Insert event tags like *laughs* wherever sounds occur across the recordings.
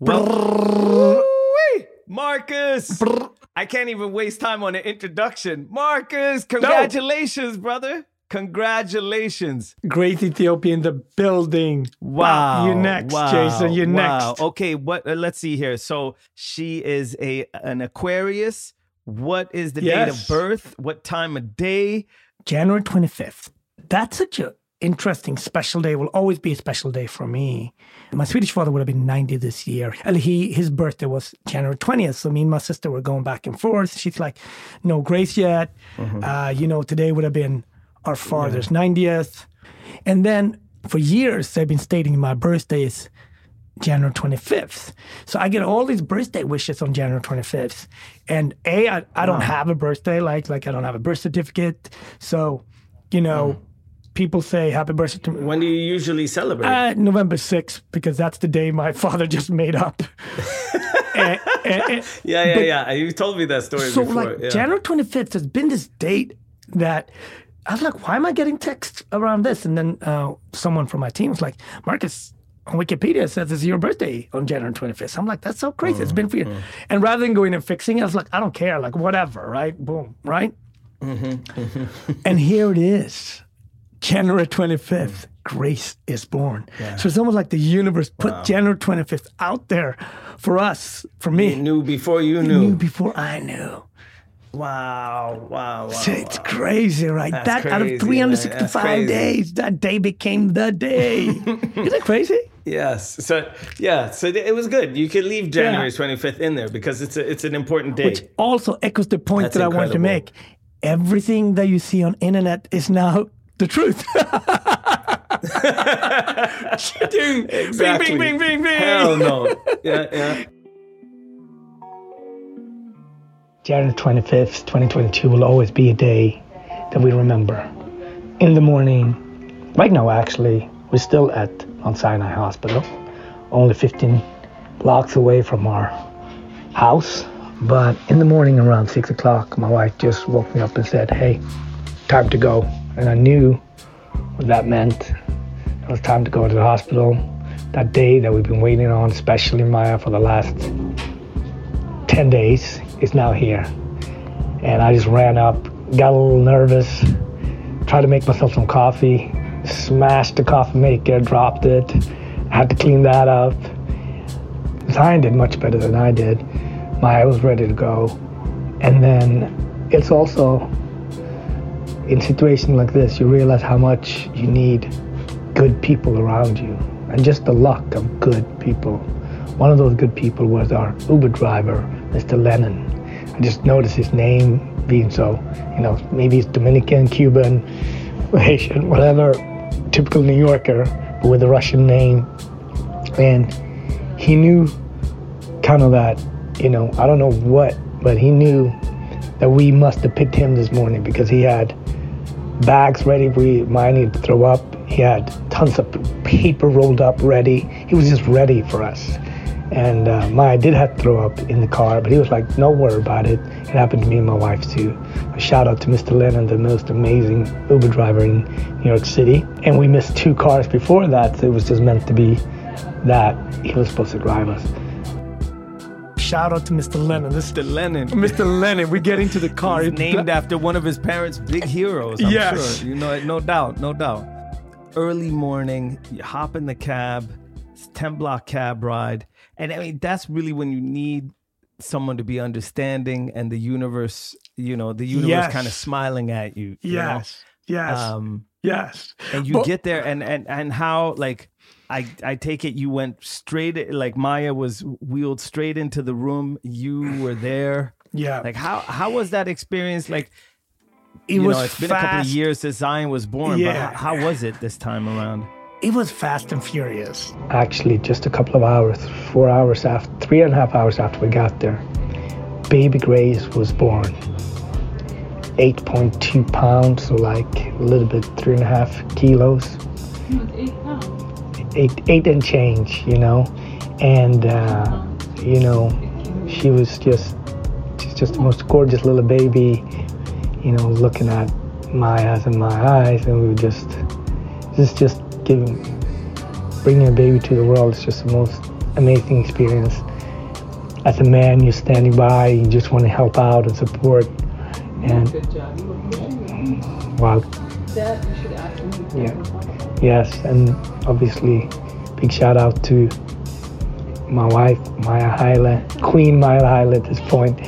Well, Marcus, I can't even waste time on an introduction. Marcus, congratulations, brother. Congratulations. Grace Ethiopia in the building. Wow. You're next, wow, Jason. You wow. next. Okay, what uh, let's see here. So she is a an Aquarius. What is the date of birth? What time of day? January 25th. That's such a interesting special day. Will always be a special day for me. My Swedish father would have been 90 this year. And he his birthday was January 20th. So me and my sister were going back and forth. She's like, no grace yet. Uh, you know, today would have been our father's 90th. And then for years they've been stating my birthday is January 25th. So I get all these birthday wishes on January 25th. And A, I, I don't have a birthday, like like I don't have a birth certificate. So, you know, people say happy birthday to me. When do you usually celebrate? Uh, November 6th, because that's the day my *laughs* father just made up. And- and- and- yeah, yeah, yeah. You told me that story so before. like yeah. January 25th, there's been this date that I was like, why am I getting texts around this? And then uh, someone from my team was like, Marcus, on Wikipedia it says it's your birthday on January 25th. I'm like, that's so crazy. it's been for you. Mm-hmm. And rather than going and fixing it, I was like, I don't care. Like, whatever, right? Boom, right? Mm-hmm. and here it is. January 25th, grace is born. So it's almost like the universe put January 25th out there for us, for me. You knew before you knew knew. before I knew. Wow, wow, wow. So it's crazy, right? That's that out of 365 days, that day became the day. *laughs* Isn't that crazy? Yes. So yeah. So it was good. You could leave January twenty fifth in there because it's a, it's an important day. Which also echoes the point That's that I wanted to make. Everything that you see on internet is now the truth. *laughs* Ding, Exactly. Bing, bing, bing, bing, bing. Hell no. Yeah, yeah. January 25th, 2022 will always be a day that we remember. In the morning, right now actually, we're still at Mount Sinai Hospital, only 15 blocks away from our house. But in the morning around 6 o'clock, my wife just woke me up and said, hey, time to go. And I knew what that meant. It was time to go to the hospital. That day that we've been waiting on, especially Maya, for the last 10 days is now here. And I just ran up, got a little nervous, tried to make myself some coffee, smashed the coffee maker, dropped it, had to clean that up. Zion did much better than I did. Maya was ready to go. And then it's also in situations like this, you realize how much you need good people around you and just the luck of good people. One of those good people was our Uber driver, Mr. Lenin. I just noticed his name being so, you know, maybe he's Dominican, Cuban, *laughs* Haitian, whatever, typical New Yorker, but with a Russian name. And he knew kind of that, you know, I don't know what, but he knew that we must have picked him this morning because he had bags ready we might need to throw up. He had tons of paper rolled up ready. He was just ready for us. And uh, Maya did have to throw up in the car, but he was like, "No worry about it." It happened to me and my wife too. A shout out to Mr. Lenin, the most amazing Uber driver in New York City. And we missed two cars before that, so it was just meant to be that he was supposed to drive us. Shout out to Mr. Lenin. This Mr. Lenin. Oh, Mr. Lenin. We get into the car. He's named after one of his parents' big heroes. I'm Yes. sure. You know, no doubt, no doubt. Early morning, you hop in the cab. It's ten block cab ride, and I mean that's really when you need someone to be understanding and the universe. You know, the universe Yes. kind of smiling at you. you know? Yes. Yes. Um, yes. and you But- get there, and and and how like. I, I take it you went straight like Maya was wheeled straight into the room. You were there. Yeah. Like how how was that experience? Like it you was know, it's been a couple of years since Zion was born, Yeah. but how, how was it this time around? It was fast and furious. Actually, just a couple of hours, four hours after, three and a half hours after we got there, baby Grace was born. 8.2 pounds, so like a little bit, three and a half kilos. Eight, eight and change, you know, and uh, you know, she was just, she's just the most gorgeous little baby, you know, looking at my eyes and my eyes, and we were just, just, just giving, bringing a baby to the world is just the most amazing experience. As a man, you're standing by, you just want to help out and support. And wow. that you should Yeah. Yes, and obviously, big shout out to my wife, Maya Haile, Queen Maya Haile at this point,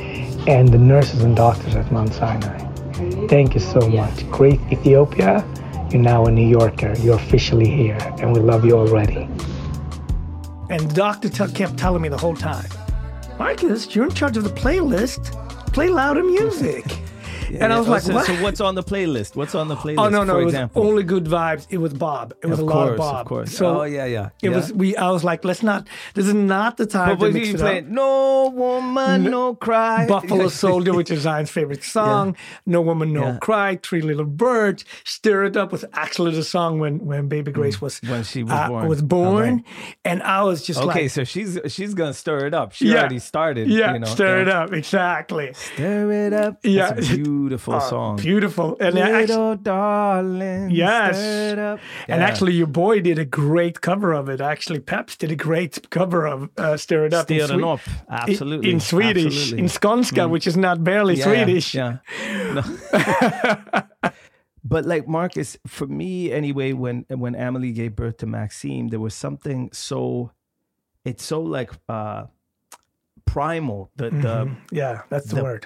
and the nurses and doctors at Mount Sinai. Thank you so much. Grace Ethiopia, you're now a New Yorker. You're officially here, and we love you already. And the doctor t- kept telling me the whole time, Marcus, you're in charge of the playlist. Play louder music. *laughs* Yeah, and I was Oh, like, so, what? so what's on the playlist? What's on the playlist? Oh no, no, it was example? only good vibes. It was Bob. It was of a course, lot of Bob. Of course. So oh yeah, yeah. it yeah. was we. I was like, let's not. This is not the time But to mix you it playing? up. No woman, no cry. Buffalo *laughs* Soldier, which is Zion's favorite song. No Woman, No Yeah. Cry. Three Little Birds. Stir It Up was actually the song when when Baby Grace was Mm, When she was uh, born. was born. And I was just like Okay, like, so she's she's gonna stir it up. She Yeah. already started. yeah, you know, stir it up. Exactly. Stir it up. Yeah. *laughs* Beautiful Uh, song. Beautiful. And I actually, darling. Yes. And actually, your boy did a great cover of it. Actually, Peps did a great cover of uh, "Stir It Up" Stir it up. Absolutely. in, in Swedish, Absolutely. Mm. in Skånska, which is not barely Yeah, Swedish. Yeah. No. *laughs* but like Marcus, for me anyway, when when Amelie gave birth to Maxime, there was something so it's so like uh primal. The the Yeah, that's the, The- word.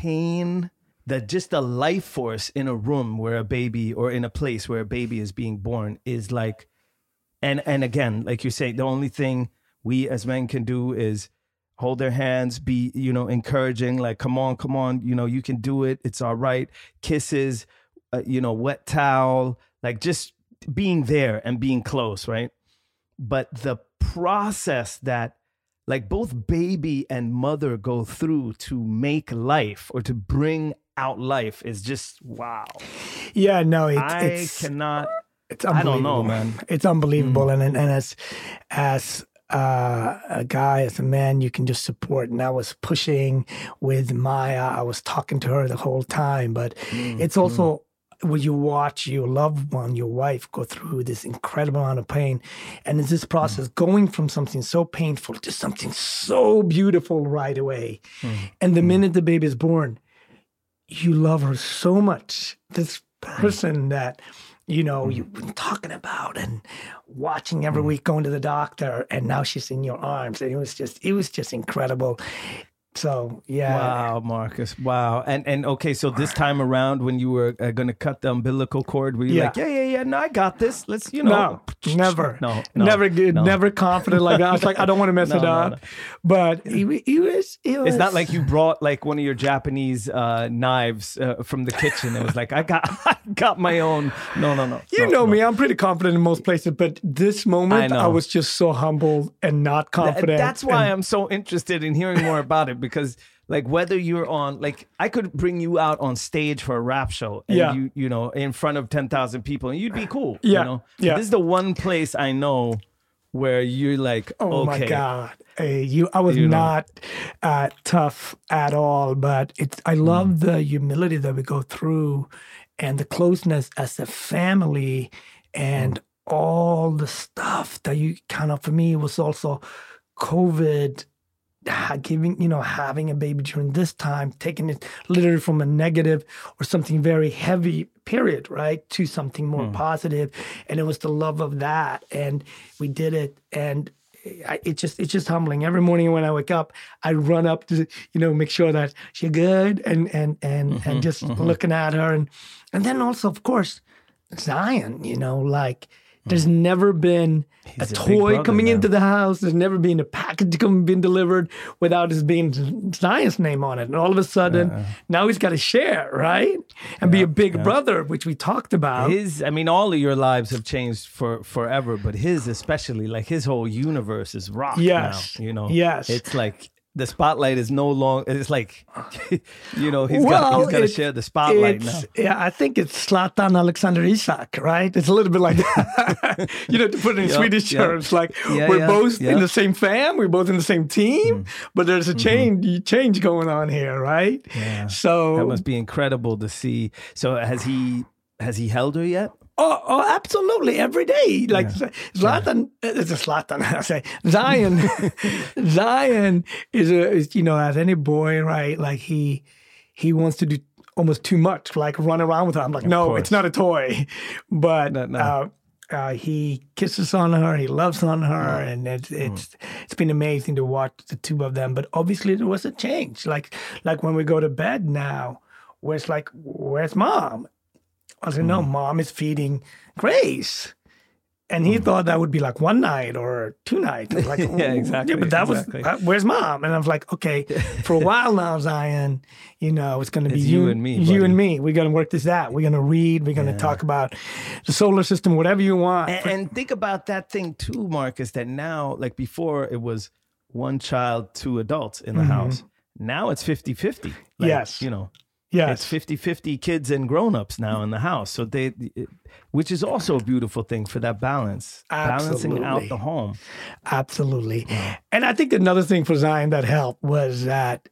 Pain that just the life force in a room where a baby or in a place where a baby is being born is like and and again like you say the only thing we as men can do is hold their hands be you know encouraging like come on come on you know you can do it. It's all right. Kisses uh, you know wet towel like just being there and being close right? But the process that like both baby and mother go through to make life or to bring out life is just wow. Yeah, no, it, I it's cannot. it's I don't unbelievable, know, man. It's unbelievable, hmm. and and and as as uh, a guy, as a man, you can just support. And I was pushing with Maya. I was talking to her the whole time, but hmm, it's also hmm. When you watch your loved one, your wife, go through this incredible amount of pain, and it's this process mm. going from something so painful to something so beautiful right away. Mm. And the mm. minute the baby is born, you love her so much. This person that you know you've been talking about and watching every week, going to the doctor, and now she's in your arms, and it was just it was just incredible. So yeah, Wow, Marcus. Wow. And and okay, so this time around when you were uh, going to cut the umbilical cord, were you Yeah. like, yeah, yeah, yeah, no, I got this. Let's, you know. no, never, No, no, never, no. never confident like that. I was like, I don't want to mess *laughs* No, it up, but he, he was. It was It's not like you brought like one of your Japanese uh, knives uh, from the kitchen. It was like I got, *laughs* I got my own. No, no, no. You no, know no. me, I'm pretty confident in most places, but this moment, I I, was just so humble and not Th- confident. That's why and- I'm so interested in hearing more about it because like whether you're on like I could bring you out on stage for a rap show and Yeah. you you know in front of 10,000 people and you'd be cool Yeah, you know yeah. this is the one place I know where you're like Oh okay my god! Hey, you, I was You not uh, tough at all, but it's. I love Mm. the humility that we go through, and the closeness as a family, and Mm. all the stuff that you kind of. For me, was also COVID giving, you know, having a baby during this time, taking it literally from a negative or something very heavy period, right, to something more Hmm. positive. And it was the love of that. And we did it. And I, it just it's just humbling. Every morning when I wake up, I run up to you know make sure that she's good and and and Mm-hmm, and just looking at her and and then also of course Zion. You know, like there's never been Mm. He's a a toy coming now. into the house. There's never been a package coming been delivered without his being Zion's name on it. And all of a sudden, now he's got to share, right? And be a big brother, which we talked about. his i mean all of your lives have changed for forever but his especially like his whole universe is rock Yes. now you know Yes. it's like the spotlight is no longer it's like *laughs* you know he's got Well, he's got to share the spotlight now Yeah, I think it's Zlatan Alexander Isak, right? It's a little bit like that. *laughs* you know, to put it in Yeah, Swedish yeah. terms, like Yeah, we're yeah, both yeah. Mm. in the same fam, we're both in the same team, but there's a change change going on here, right? Mm-hmm. Yeah. So that must be incredible to see so has he has he held her yet Oh, oh, absolutely. Every day. Like Zlatan, uh, it's a Zlatan, *laughs* I say. Zion, *laughs* Zion is a, is, you know, as any boy, right? Like he, he wants to do almost too much, like run around with her. I'm like, no, course. it's not a toy. But No, no. Uh, uh, he kisses on her, he loves on her, and it's it's it's been amazing to watch the two of them. But obviously, there was a change. Like like when we go to bed now, where it's like, where's mom? I was like, no, mom is feeding Grace. And he thought that would be like one night or two nights. Like, *laughs* Yeah, exactly, Yeah, but that exactly. was, uh, where's mom? And I was like, okay, *laughs* for a while now, Zion, you know, it's going to be you, you and me, You buddy. and me. We're going to work this out. We're going to read. We're going to talk about the solar system, whatever you want. and, and think about that thing too marcus that now like before it was one child two adults in the house now it's 50-50 Like, Mm-hmm. Yes. you know yes. It's 50-50 kids and grown-ups now in the house. So they which is also a beautiful thing for that balance. Balancing out the home. Absolutely. And I think another thing for Zion that helped was that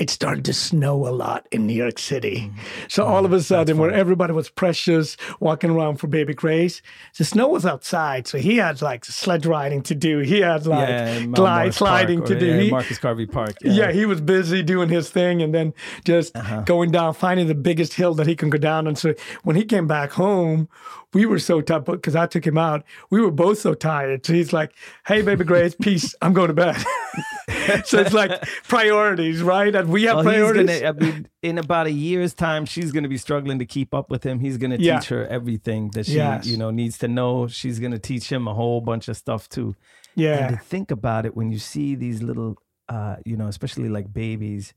it started to snow a lot in New York City. So all of a sudden, where everybody was precious walking around for baby Grace, the snow was outside. So he had like sledge riding to do. He had like Mount glide sliding to or, do. yeah, He- Marcus Garvey Park. yeah. he was busy doing his thing and then just Uh-huh. going down, finding the biggest hill that he can go down. And so when he came back home, we were so tired because I took him out. We were both so tired. So he's like, "Hey, baby Grace, peace. I'm going to bed." *laughs* so it's like priorities, right? And we have Well, priorities. gonna. I mean, in about a year's time, she's gonna be struggling to keep up with him. He's gonna teach her everything that she, Yes. you know, needs to know. She's gonna teach him a whole bunch of stuff too. And yeah, to think about it, when you see these little, uh, you know, especially like babies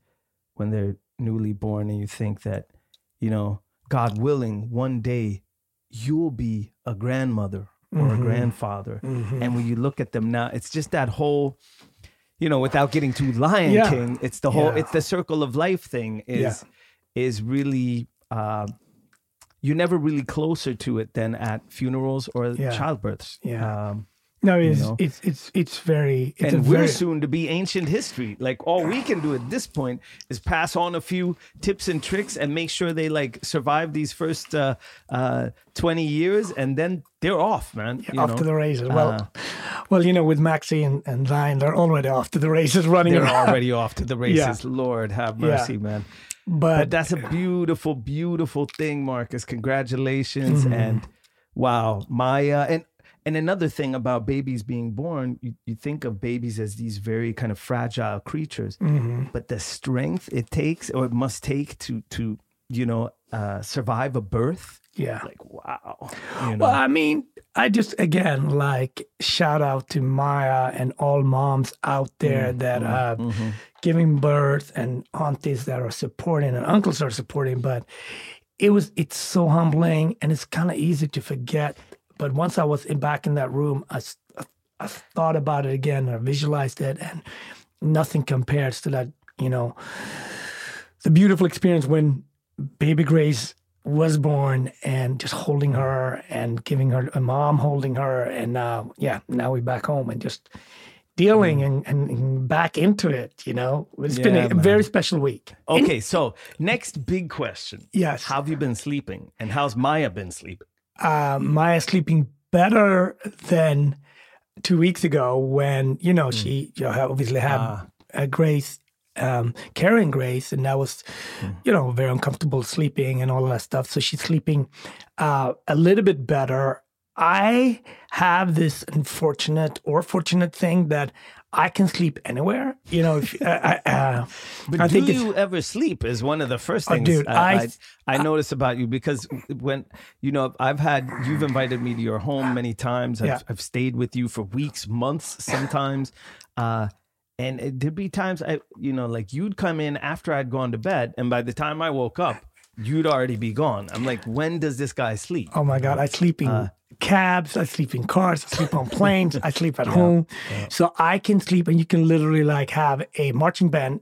when they're newly born, and you think that, you know, God willing, one day you'll be a grandmother or Mm-hmm. a grandfather. And when you look at them now, it's just that whole, you know, without getting too Lion Yeah. King, it's the whole, Yeah. it's the circle of life thing is, is really, uh, you're never really closer to it than at funerals or Yeah. childbirths. Yeah. Um, no, it's know? it's it's it's very it's and we're very soon to be ancient history. Like all we can do at this point is pass on a few tips and tricks and make sure they like survive these first uh, uh, twenty years, and then they're off, man. you off know? to the races. Well, Uh, well, you know, with Maxi and, and Zion, they're already off to the races, running they're around. already off to the *laughs* races. Lord have Yeah. mercy, man. But, But that's a beautiful, beautiful thing, Marcus. Congratulations Mm-hmm. and wow, Maya. And and another thing about babies being born, you, you think of babies as these very kind of fragile creatures, Mm-hmm. but the strength it takes or it must take to to you know uh, survive a birth, yeah. like wow. You know? Well, I mean, I just again like shout out to Maya and all moms out there Mm, that are mm-hmm. giving birth and aunties that are supporting and uncles are supporting. But it was it's so humbling and it's kind of easy to forget. But once I was in, back in that room, I thought about it again. I visualized it, and nothing compares to that. You know, the beautiful experience when baby Grace was born and just holding her and giving her a mom holding her and now yeah now we're back home and just dealing mm. and, and, and back into it you know it's been a, man. very special week okay, so next big question. Yes. How have you been sleeping? And how's Maya been sleeping? Uh, Maya sleeping better than two weeks ago when you know she you know, obviously had a Grace, um, carrying Grace, and that was, you know, very uncomfortable sleeping and all that stuff. So she's sleeping uh, a little bit better. I have this unfortunate or fortunate thing that I can sleep anywhere. You know, if, uh, I, uh, *laughs* But I do think you ever sleep? Is one of the first Oh, things dude, I, I- I, I notice about you because when you know I've had you've invited me to your home many times. I've, Yeah. I've stayed with you for weeks, months, sometimes. Uh, and it, there'd be times I, you know, like you'd come in after I'd gone to bed, and by the time I woke up, you'd already be gone. I'm like, when does this guy sleep? Oh my God, I sleep in Uh, cabs, I sleep in cars, I sleep on planes, I sleep at *laughs* home. So I can sleep and you can literally like have a marching band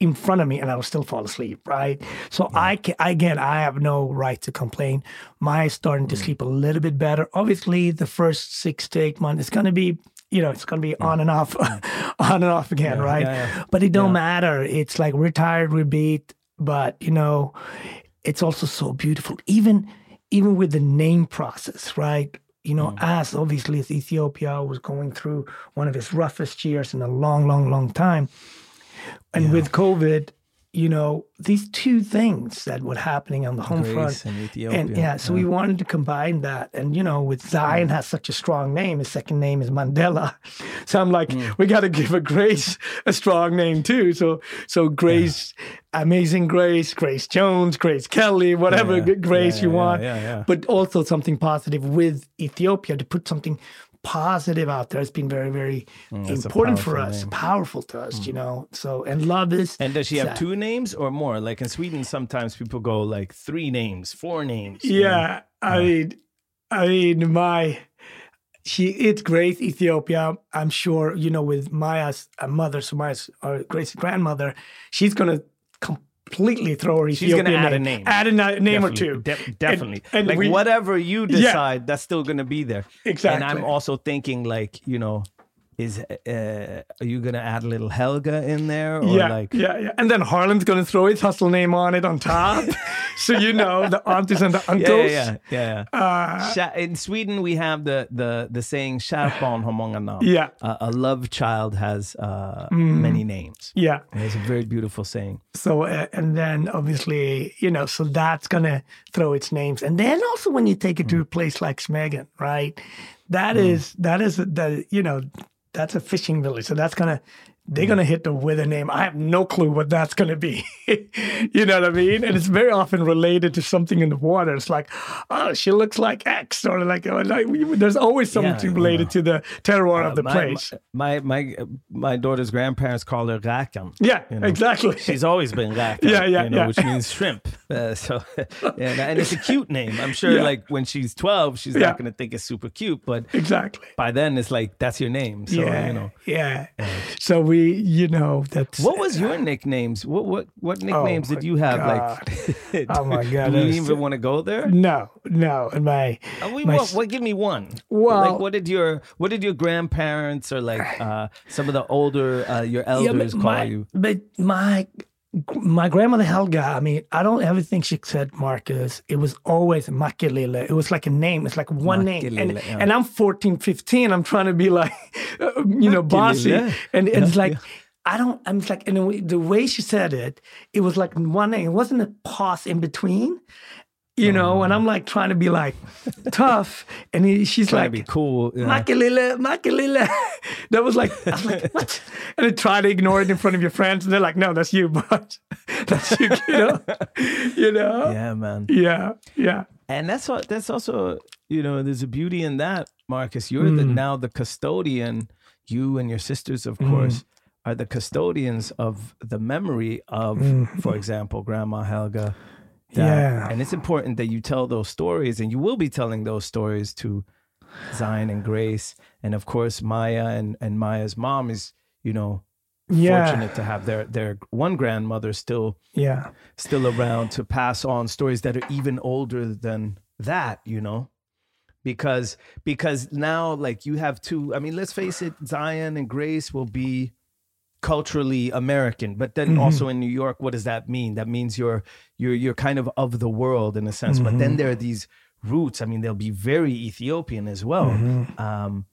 in front of me and I will still fall asleep, right? So I can again I have no right to complain. My starting Mm. to sleep a little bit better. Obviously the first six to eight months it's gonna be you know, it's gonna be on and off, *laughs* on and off again, right? yeah, yeah. But it don't matter. It's like we're tired, we're beat, but you know, it's also so beautiful. Even even with the name process, right? You know, mm. as obviously as Ethiopia was going through one of its roughest years in a long, long, long time. And with COVID, you know, these two things that were happening on the home Grace front. and Ethiopia, And yeah, so we wanted to combine that. And, you know, with Zion mm. has such a strong name, his second name is Mandela. *laughs* So I'm like, mm. we got to give a Grace a strong name too. So, so Grace, Amazing Grace, Grace Jones, Grace Kelly, whatever Yeah, yeah. Grace Yeah, you yeah, want. yeah, yeah. But also something positive with Ethiopia to put something positive out there It's been very, very Mm, important for us, name. Mm. powerful to us, you know. So, and love is. And does she have two names or more? Like in Sweden, sometimes people go like three names, four names. you know? Yeah, I mean, I mean, my she it's Grace Ethiopia. I'm sure you know with Maya's uh, mother, so Maya's uh, Grace's grandmother, she's gonna completely throw her She's gonna add a name, name. add a ni- name or two, de- definitely. And, like we, whatever you decide, that's still gonna be there. Exactly. And I'm also thinking like, you know, is uh, are you gonna add a little Helga in there or yeah, like yeah, yeah. And then Harlem's gonna throw his hustle name on it on top, *laughs* so you know the aunties and the *laughs* yeah, uncles. yeah, yeah, yeah. Uh, in Sweden, we have the the the saying "Kärt barn har många namn." Yeah. Uh, a love child has uh, many names. yeah. And it's a very beautiful saying. So uh, and then obviously you know so that's gonna throw its names and then also when you take it to a place like Smögen, right? That is that is the you know that's a fishing village, so that's gonna they're gonna hit the with a name. I have no clue what that's gonna be. *laughs* you know what I mean? And it's very often related to something in the water. It's like, oh, she looks like X, or like, or like there's always something Yeah, related to the terroir of the my, place. My my my daughter's grandparents call her Rakan. yeah, you know. exactly. She's always been Rakan. Yeah, yeah, you know, yeah. which means shrimp. *laughs* Uh, so, and, and it's a cute name. I'm sure, Yeah. like when she's 12, she's not going to think it's super cute, but exactly. by then it's like that's your name. So yeah, you know. yeah. So we, you know, that's What was your nicknames? What what what nicknames did Oh my you have? God. Like, *laughs* Oh my God, do you even want to go there? no, no, and my, Uh, we, my what, what? Give me one. Well- like what did your what did your grandparents or like uh, some of the older uh, your yeah, elders but call my, you? but my my grandmother Helga. I mean, I don't ever think she said Marcus. It was always Makelele. It was like a name. It's like one name. And, yeah. and I'm 14, 15. I'm trying to be like, *laughs* uh, you know, bossy. Makelele. And, and it's like. yeah. I don't. I'm like, and the way, the way she said it, it was like one name. It wasn't a pause in between, you know. And I'm like trying to be like tough, and he, she's Trying like, to be cool. yeah. Makalila, Makalila. *laughs* That was like, I was like, what? And I try to ignore it in front of your friends, and they're like, no, that's you, *laughs* but that's you, you *laughs* know, you know. yeah, man. Yeah, yeah, And that's what that's also you know there's a beauty in that, Marcus. You're the Mm. now the custodian. You and your sisters, of course, are the custodians of the memory of, for example, Grandma Helga. That-. Yeah. and it's important that you tell those stories, and you will be telling those stories to Zion and Grace, and of course Maya and and Maya's mom is you know yeah, fortunate to have their their one grandmother still yeah, still around to pass on stories that are even older than that you know because because now like you have two i mean let's face it zion and grace will be culturally american but then also in new york what does that mean that means you're you're you're kind of of the world in a sense but then there are these roots i mean they'll be very ethiopian as well um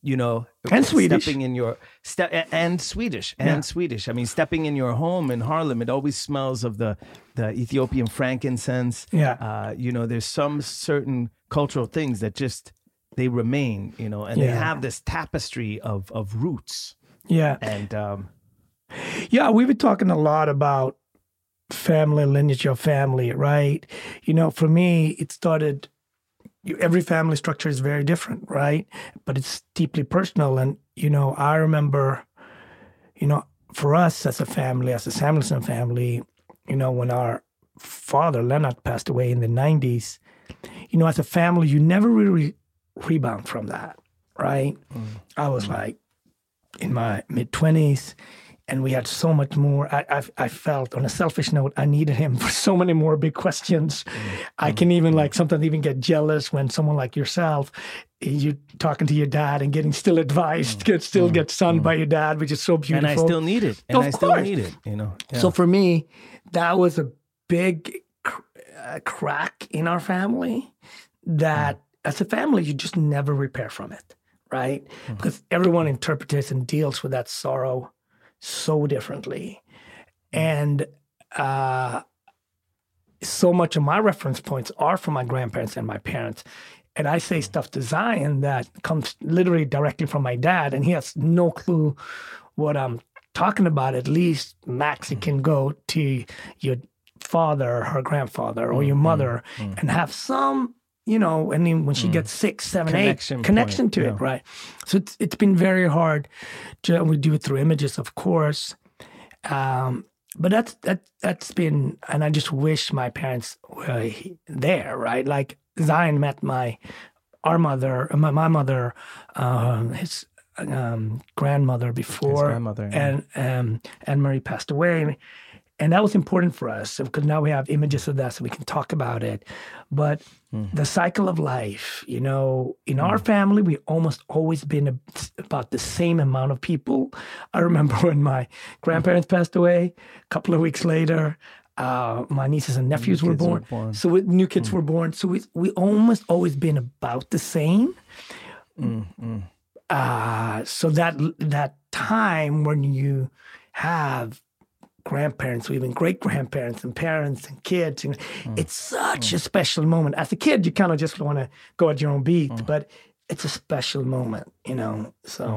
you know, And Swedish. stepping in your step and Swedish and Yeah. Swedish. I mean, stepping in your home in Harlem, it always smells of the the Ethiopian frankincense. Yeah. uh, you know, there's some certain cultural things that just they remain, you know, and they have this tapestry of of roots. Yeah. And um, Yeah, we've been talking a lot about family, lineage your family, right? You know, for me, it started, every family structure is very different, right? But it's deeply personal. And, you know, I remember, you know, for us as a family, as a Samuelsson family, you know, when our father, Leonard, passed away in the 90s, you know, as a family, you never really rebound from that, right? I was like, in my mid 20s and we had so much more. I, I i felt on a selfish note i needed him for so many more big questions. Mm-hmm. I can even like sometimes even get jealous when someone like yourself you talking to your dad and getting still advice mm-hmm. get still get mm-hmm. sunned by your dad which is so beautiful and I still need it, and Of I still course. need it. You know, Yeah. so for me, that was a big cr- uh, crack in our family that as a family, you just never repair from it, right? Hmm. Because everyone interprets and deals with that sorrow so differently. Hmm. And uh, so much of my reference points are from my grandparents and my parents. And I say hmm. stuff to Zion that comes literally directly from my dad, and he has no clue what I'm talking about. At least Max, it can go to your father, her grandfather, or your mother, and have some, you know. And then when she gets six, seven, eight, Connection connection point, to yeah. it, right? So it's it's been very hard. to- We do it through images, of course. Um, but that's that that's been, and I just wish my parents were there, right? Like Zion met my our mother, my, my mother, um, his um, grandmother before, grandmother, yeah. and um, Anne Marie passed away, and that was important for us because now we have images of that, so we can talk about it. But hmm. the cycle of life, you know, in hmm. our family, we almost always been about the same amount of people. I remember *laughs* when my grandparents passed away, a couple of weeks later, uh, my nieces and nephews were kids were born. born. So we, new kids hmm. were born. So we we almost always been about the same. Uh, so that that time when you have grandparents or even great grandparents and parents and kids, you know, hmm. it's such hmm. a special moment. As a kid, you kind of just want to go at your own beat, hmm. but it's a special moment, you know. So.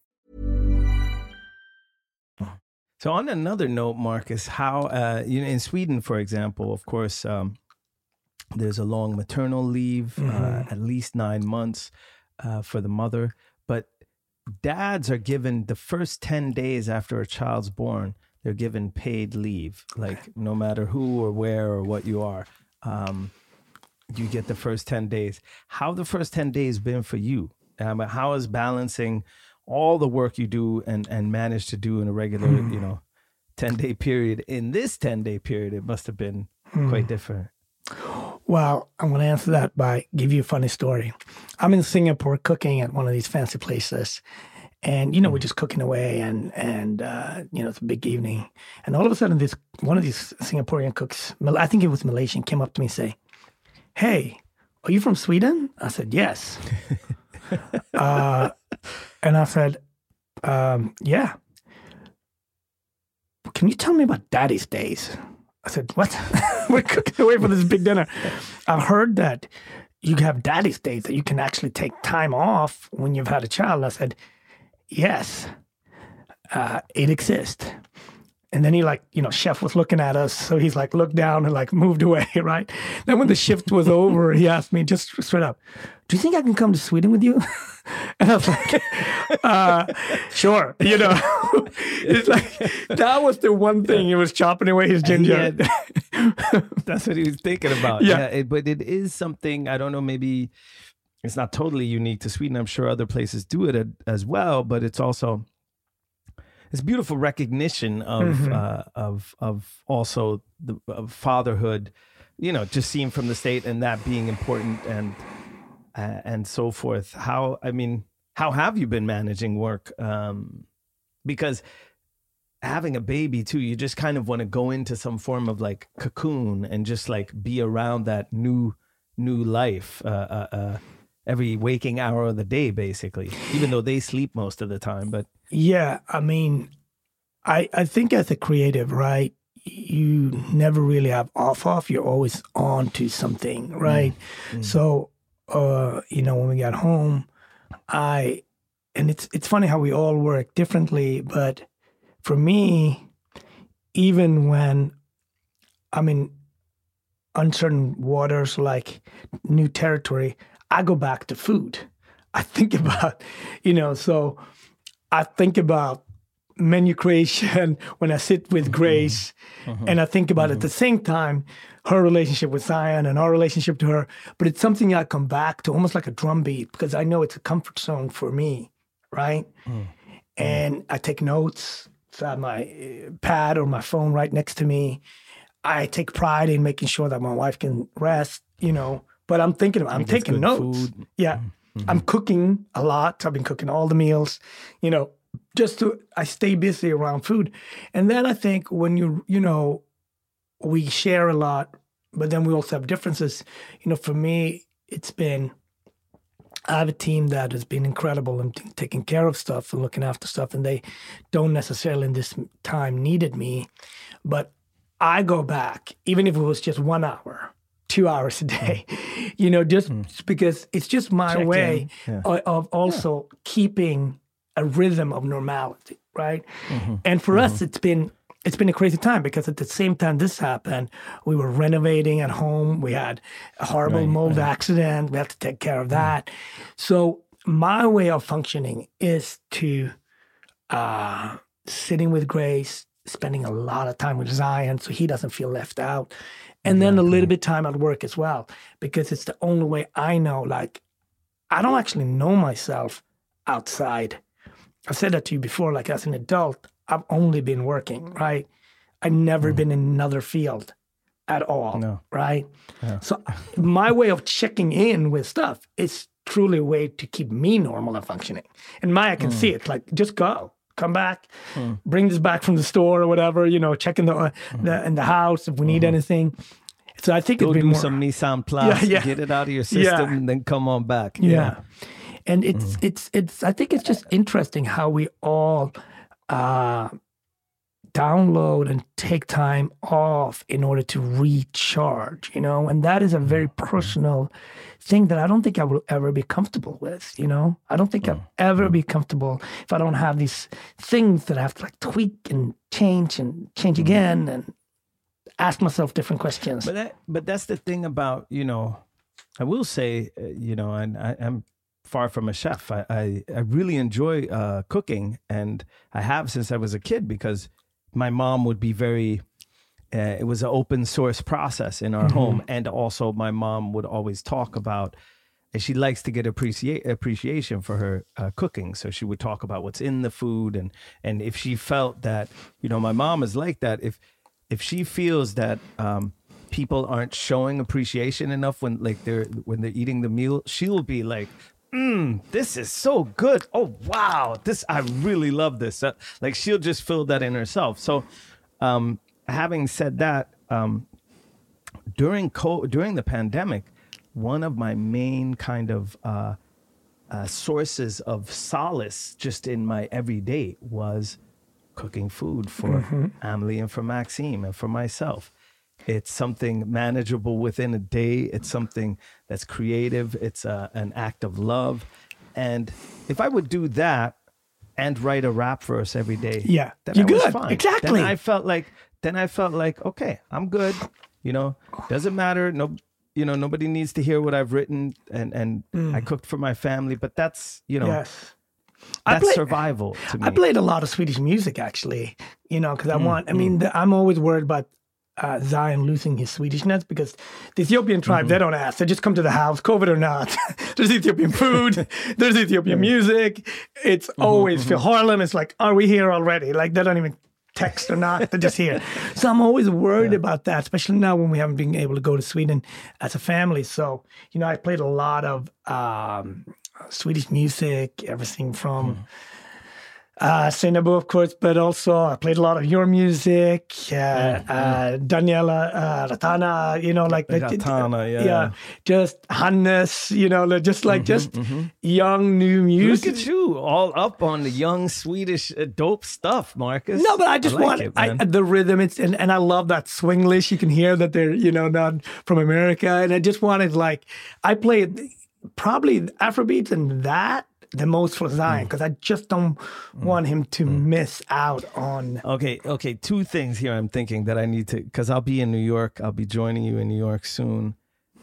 So on another note, Marcus, how uh, you know in Sweden, for example, of course, um, there's a long maternal leave, uh, Mhm. at least nine months uh, for the mother, but dads are given the first 10 days after a child's born they're given paid leave. Like no matter who or where or what you are um, you get the first 10 days. How the first 10 days been for you? Um, how is balancing all the work you do and and manage to do in a regular Hmm. you know 10 day period in this 10 day period it must have been quite Hmm. different Well, I'm going to answer that by give you a funny story. I'm in Singapore cooking at one of these fancy places, and you know we're just cooking away, and and uh, you know it's a big evening, and all of a sudden this one of these Singaporean cooks, I think it was Malaysian, came up to me and say, "Hey, are you from Sweden?" I said, "Yes," *laughs* uh, and I said, um, "Yeah." Can you tell me about Daddy's Days? I said, What? *laughs* We're cooking away for this big dinner. I've heard that you have daddy's days that you can actually take time off when you've had a child. I said, Yes, uh, it exists. And then he like, you know, chef was looking at us. So he's like, looked down and like *laughs* moved away, *laughs* right? Then when the shift was *laughs* over, he asked me just straight up, do you think I can come to Sweden with you? And I was like, uh, sure. You know, it's like, that was the one thing he was chopping away his ginger. That's what he was thinking about. Yeah. Yeah. it- but it is something, I don't know, maybe it's not totally unique to Sweden. I'm sure other places do it as well, but it's also it's beautiful recognition of Mhm. uh, of of also the of fatherhood, you know, just seen from the state and that being important and uh, and so forth. How I mean, how have you been managing work? Um, because having a baby too, you just kind of want to go into some form of like cocoon and just like be around that new new life uh, uh, uh, every waking hour of the day, basically. Even though they sleep most of the time, but Yeah, I mean, I I think as a creative, right, you never really have off off. You're always on to something, right? So, uh, you know, when we got home, I and it's it's funny how we all work differently, but for me, even when I'm in uncertain waters like new territory, I go back to food. *laughs* I think about, you know, so I think about menu creation *laughs* when I sit with mm-hmm. Grace, uh-huh. and I think about at the mm-hmm. same time her relationship with Zion and our relationship to her. But it's something I come back to almost like a drumbeat because I know it's a comfort zone for me, right? Mm-hmm. And I take notes. So I have my uh, pad or my phone right next to me. I take pride in making sure that my wife can rest, you know. But I'm thinking, I'm taking notes. food. Yeah. I'm cooking a lot. I've been cooking all the meals, you know, just to, I stay busy around food. And then I think when you, you know, we share a lot, but then we also have differences. You know, for me, it's been, I have a team that has been incredible in t- taking care of stuff and looking after stuff, and they don't necessarily in this time needed me. But I go back, even if it was just one hour, two hours a day, you know, just hmm. because it's just my Check way. Yeah. o- of also keeping a rhythm of normality, right? Mm-hmm. And for us, mm-hmm. it's been it's been a crazy time because at the same time this happened, we were renovating at home. We had a horrible Right, mold accident. We had to take care of that. So my way of functioning is to uh, sitting with Grace, spending a lot of time with Zion, so he doesn't feel left out, and then a little bit time at work as well, because it's the only way I know. Like, I don't actually know myself outside. I've said that to you before. Like as an adult, I've only been working. Right, I've never mm-hmm. been in another field at all. No. Right. So my way of checking in with stuff is truly a way to keep me normal and functioning. And Maya can see mm. it. Like, just go, come back, bring this back from the store or whatever. You know, check in the, uh, the in the house if we need anything. So I think Go be do more. some Nissan Plus, *laughs* Yeah, yeah. get it out of your Yeah. system, and then come on back. yeah. And it's Mm. it's it's I think it's just interesting how we all uh download and take time off in order to recharge, you know, and that is a very Mm. personal thing that I don't think I will ever be comfortable with, you know. I don't think. I'll ever be comfortable if I don't have these things that I have to like tweak and change and change again and ask myself different questions. But that, but that's the thing about you know, I will say, uh, you know, and I, I'm far from a chef. I I, I really enjoy uh, cooking, and I have since I was a kid because my mom would be very. Uh, it was an open source process in our home, and also my mom would always talk about. And she likes to get appreciate appreciation for her uh, cooking, so she would talk about what's in the food, and and if she felt that, you know, my mom is like that. If if she feels that um, people aren't showing appreciation enough when like they're when they're eating the meal, she'll be like, mm, "This is so good! Oh wow, this I really love this." Uh, like she'll just feel that in herself. So, um, having said that, um, during co- during the pandemic, one of my main kind of uh, uh, sources of solace just in my everyday was cooking food for Amelie and for Maxime and for myself. It's something manageable within a day. It's something that's creative. It's uh, an act of love. And if I would do that and write a rap verse every day, Yeah, then you're I good. fine. Exactly. Then I felt like then I felt like okay, I'm good. You know, doesn't matter. No, you know, nobody needs to hear what I've written, and and I cooked for my family. But that's you know, Mm. Yes. I that's play- survival to me. I played a lot of Swedish music actually, you know, because I Mm, want, I mean, the, I'm always worried about uh, Zion losing his Swedishness because the Ethiopian tribe, Mm-hmm. they don't ask. They just come to the house, COVID or not. *laughs* there's Ethiopian food, *laughs* there's Ethiopian music. It's Mm-hmm, always for Harlem. It's like, are we here already? Like, they don't even text or not. They're just here. *laughs* So I'm always worried about that, especially now when we haven't been able to go to Sweden as a family. So, you know, I played a lot of um, Swedish music, everything from Mm-hmm. Uh, Seinabo, of course, but also I played a lot of your music, uh, uh, Daniela uh, Rathana, you know, like Rathana, yeah. yeah, just Hannes, you know, just like just young new music. Mm-hmm, Look at you, all up on the young Swedish uh, dope stuff, Marcus. No, but I just like want it, I, the rhythm. It's and, and I love that swinglish. You can hear that they're you know not from America, and I just wanted like I played probably Afrobeat and that the most for Mm. Zion because I just don't want him to miss out on. Okay, okay. Two things here I'm thinking that I need to, because I'll be in New York. I'll be joining you in New York soon.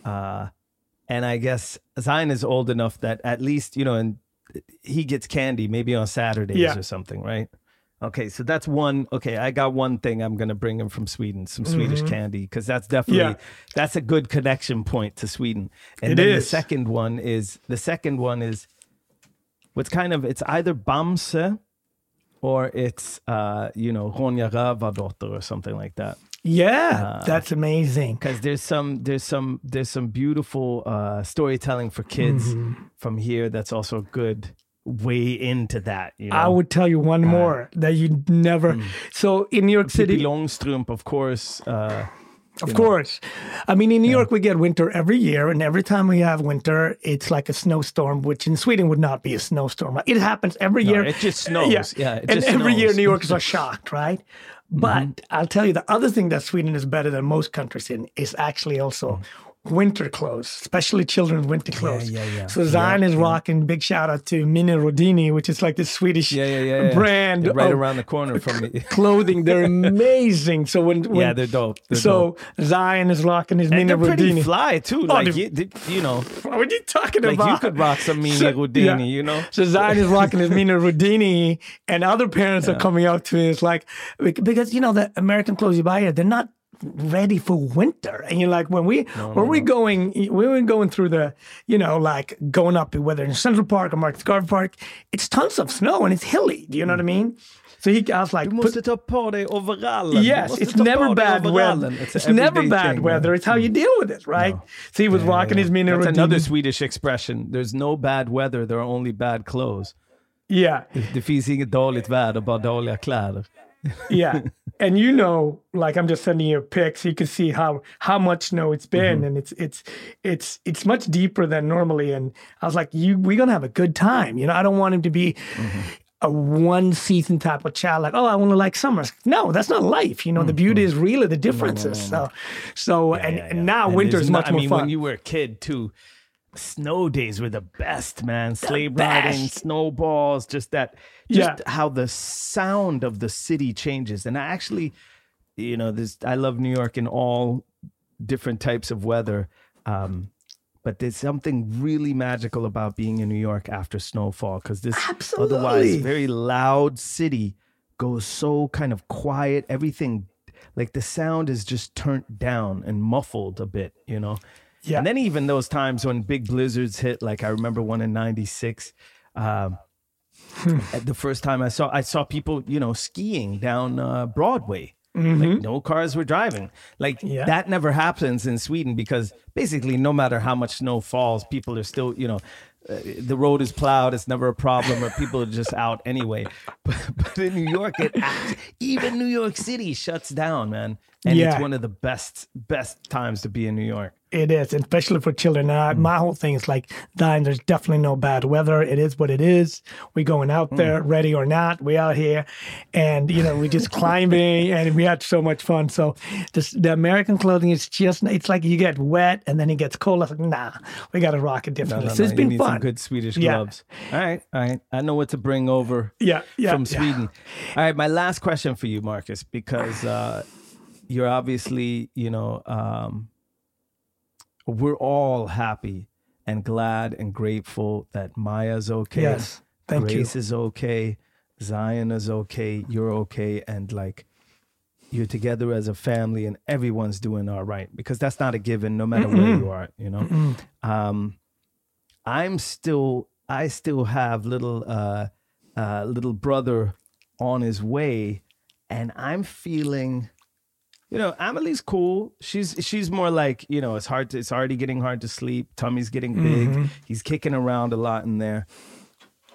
Uh, and I guess Zion is old enough that at least, you know, and he gets candy maybe on Saturdays Yeah. or something, right? Okay, so that's one. Okay, I got one thing I'm going to bring him from Sweden, some Swedish candy, because that's definitely, Mm-hmm. Yeah. that's a good connection point to Sweden. And It then the second one is, the second one is, what's kind of, it's either Bamse or it's uh, you know Ronja Rövardotter or something like that. Yeah, that's amazing. Because there's some there's some there's some beautiful uh, storytelling for kids Mm-hmm. from here that's also a good way into that. You know? I would tell you one more that you never. So in New York Pippi City, Långstrump, of course. Uh, Of course. I mean, in New York, we get winter every year, and every time we have winter, it's like a snowstorm, which in Sweden would not be a snowstorm. It happens every No, year. it just *laughs* snows. Yeah, it and every year. New Yorkers are *laughs* shocked, right? Mm-hmm. But I'll tell you, the other thing that Sweden is better than most countries in is actually also mm. Winter clothes, especially children's winter clothes. yeah, yeah. So Zion is rocking. Big shout out to Mini Rodini, which is like the Swedish yeah, yeah, yeah, yeah. brand They're right around the corner from me. *laughs* clothing. They're *laughs* amazing. So when, when yeah, they're dope. They're so dope. Zion is rocking his And Mini they're pretty Rodini. fly too. Oh, Like the- you, you know, *laughs* What are you talking like about? you could rock some Mini So- Rudini. yeah. You know, So Zion is rocking his Mini Rodini, and other parents are coming up to me. It's like because you know the American clothes you buy here, they're not ready for winter. And you're like, when we when we going, we were going through the, you know, like going up whether in Central Park or Marcus Garvey Park, it's tons of snow and it's hilly. Do you know what I mean? So he, I was like, du put- måste ta på dig overallen. Yes, it's never bad weather. It's, It's, never bad thing, weather. yeah. It's how you mm. deal with it, right? So he was rocking his Mina That's another Swedish expression. There's no bad weather. There are only bad clothes. Yeah. Det finns inget dåligt väder, bara dåliga kläder. Yeah. And you know like i'm just sending you a pic so you can see how how much snow it's been. Mhm. and it's it's it's it's much deeper than normally. And i was like you we're gonna have a good time. You know i don't want him to be a one season type of child like oh i want to like summers no that's not life. You know the beauty is really the differences. so so and, and now And winter's much I more mean, fun. when you were a kid too, snow days were the best, man. Sleigh riding, snowballs, just that, just Yeah. how the sound of the city changes. And I actually, you know, this I love New York in all different types of weather. Um, but there's something really magical about being in New York after snowfall because this otherwise very loud city goes so kind of quiet. Everything, like the sound is just turned down and muffled a bit, you know? Yeah. And then even those times when big blizzards hit, like I remember one in '96. Um, the first time I saw, I saw people, you know, skiing down uh, Broadway. Like no cars were driving. Like Yeah. that never happens in Sweden because basically, no matter how much snow falls, people are still, you know, uh, the road is plowed. It's never a problem, or people are just out anyway. *laughs* But, but in New York, it even New York City shuts down, man. And Yeah. it's one of the best best times to be in New York. It is, especially for children. I, my whole thing is like, dying. There's definitely no bad weather. It is what it is. We're going out there, ready or not. We out here, and you know, we just *laughs* climbing, and we had so much fun. So, this, the American clothing is just, it's like you get wet and then it gets cold. I was like, nah, we got to rock it No, differently. no, so no, it's you been fun. Some good Swedish Yeah. gloves. All right, all right. I know what to bring over. Yeah, yeah, from yeah. Sweden. All right, my last question for you, Marcus, because uh, you're obviously, you know, um, we're all happy and glad and grateful that Maya's okay. Yes, thank you. Grace is okay. Zion is okay. You're okay, and like you're together as a family, and everyone's doing all right because that's not a given, no matter where Mm-mm. you are. You know. Um, I'm still, I still have little, uh, uh, little brother on his way, and I'm feeling, you know, Amelie's cool. She's she's more like, you know, it's hard to, it's already getting hard to sleep. Tummy's getting big. Mhm. He's kicking around a lot in there.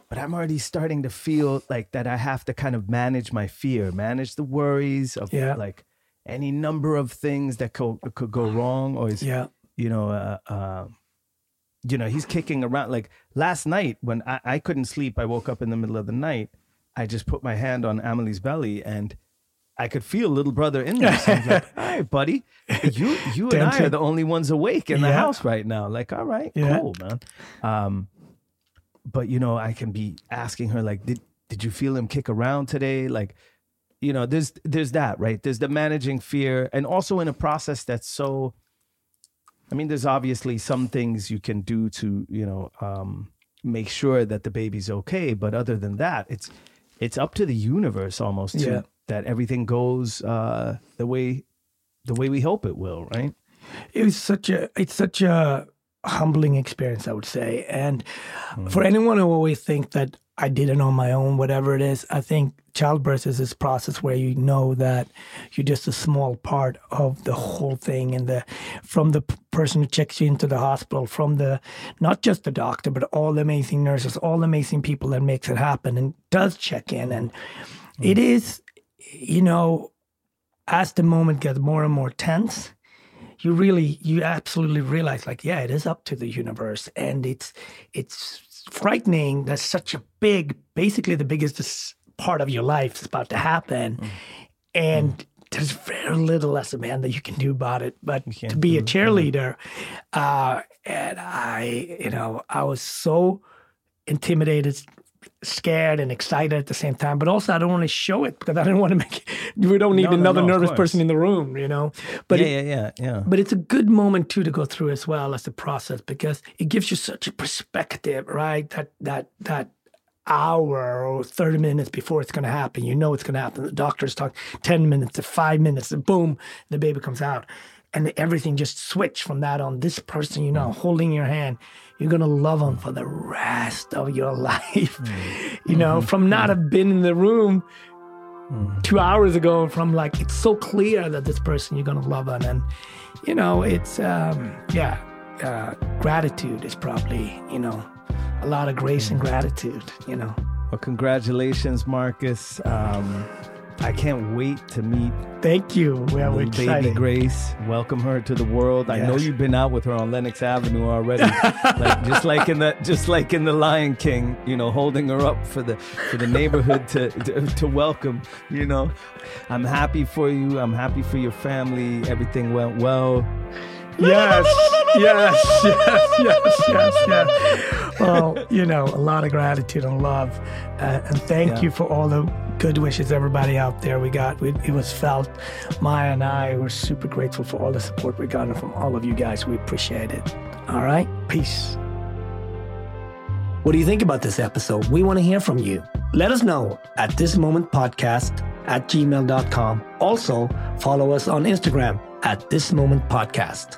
But I'm already starting to feel like that I have to kind of manage my fear, manage the worries of Yeah. like any number of things that could could go wrong, or is Yeah. you know, uh, uh, you know, he's kicking around. Like last night when I, I couldn't sleep, I woke up in the middle of the night. I just put my hand on Amelie's belly and I could feel little brother in there. So I'm like, *laughs* all right, buddy, you you and I are the only ones awake in the Yeah. house right now. Like, all right, Yeah. cool, man. Um, but you know, I can be asking her like, did did you feel him kick around today? Like, you know, there's there's that right. There's the managing fear, and also in a process that's so. I mean, there's obviously some things you can do to you know um, make sure that the baby's okay, but other than that, it's it's up to the universe almost to Yeah. That everything goes uh, the way the way we hope it will, right? it was such a it's such a humbling experience i would say. And for anyone who always think that i did it on my own whatever it is i think childbirth is this process where you know that you're just a small part of the whole thing. And the from the person who checks you into the hospital from the not just the doctor but all the amazing nurses all the amazing people that makes it happen and does check in. And it is you know as the moment gets more and more tense you really you absolutely realize like yeah it is up to the universe. And it's it's frightening that such a big basically the biggest part of your life is about to happen. And there's very little as a man that you can do about it but to be a cheerleader uh and i you know i was so intimidated scared and excited at the same time but also i don't want to show it because i don't want to make It, we don't need No, no, another no, nervous person in the room you know but yeah, it- yeah, yeah, yeah. but it's a good moment too to go through as well as the process because it gives you such a perspective, right? That that that hour or 30 minutes before it's going to happen, you know it's going to happen. The doctors talk 10 minutes to five minutes, and boom, the baby comes out. And everything just switch from that on. This person, you know, mm. holding your hand, you're going to love them for the rest of your *laughs* life. You know, from not have been in the room two hours ago from like it's so clear that this person you're gonna love them and you know it's um yeah uh gratitude is probably you know a lot of grace and gratitude you know. Well, congratulations, Marcus. Um, I can't wait to meet. Thank you. We're little excited. baby Grace. Welcome her to the world. I know you've been out with her on Lenox Avenue already, like, just like in the just like in the Lion King. You know, holding her up for the for the neighborhood to to, to welcome. You know, I'm happy for you. I'm happy for your family. Everything went well. Yes, yes, *laughs* yes, yes, yes, yes. Well, you know, a lot of gratitude and love, uh, and thank Yeah. you for all the good wishes, everybody out there. We got, we, it was felt. Maya and I were super grateful for all the support we got from all of you guys. We appreciate it. All right, peace. What do you think about this episode? We want to hear from you. Let us know at this moment podcast at gmail.com. Also, follow us on Instagram at this moment podcast.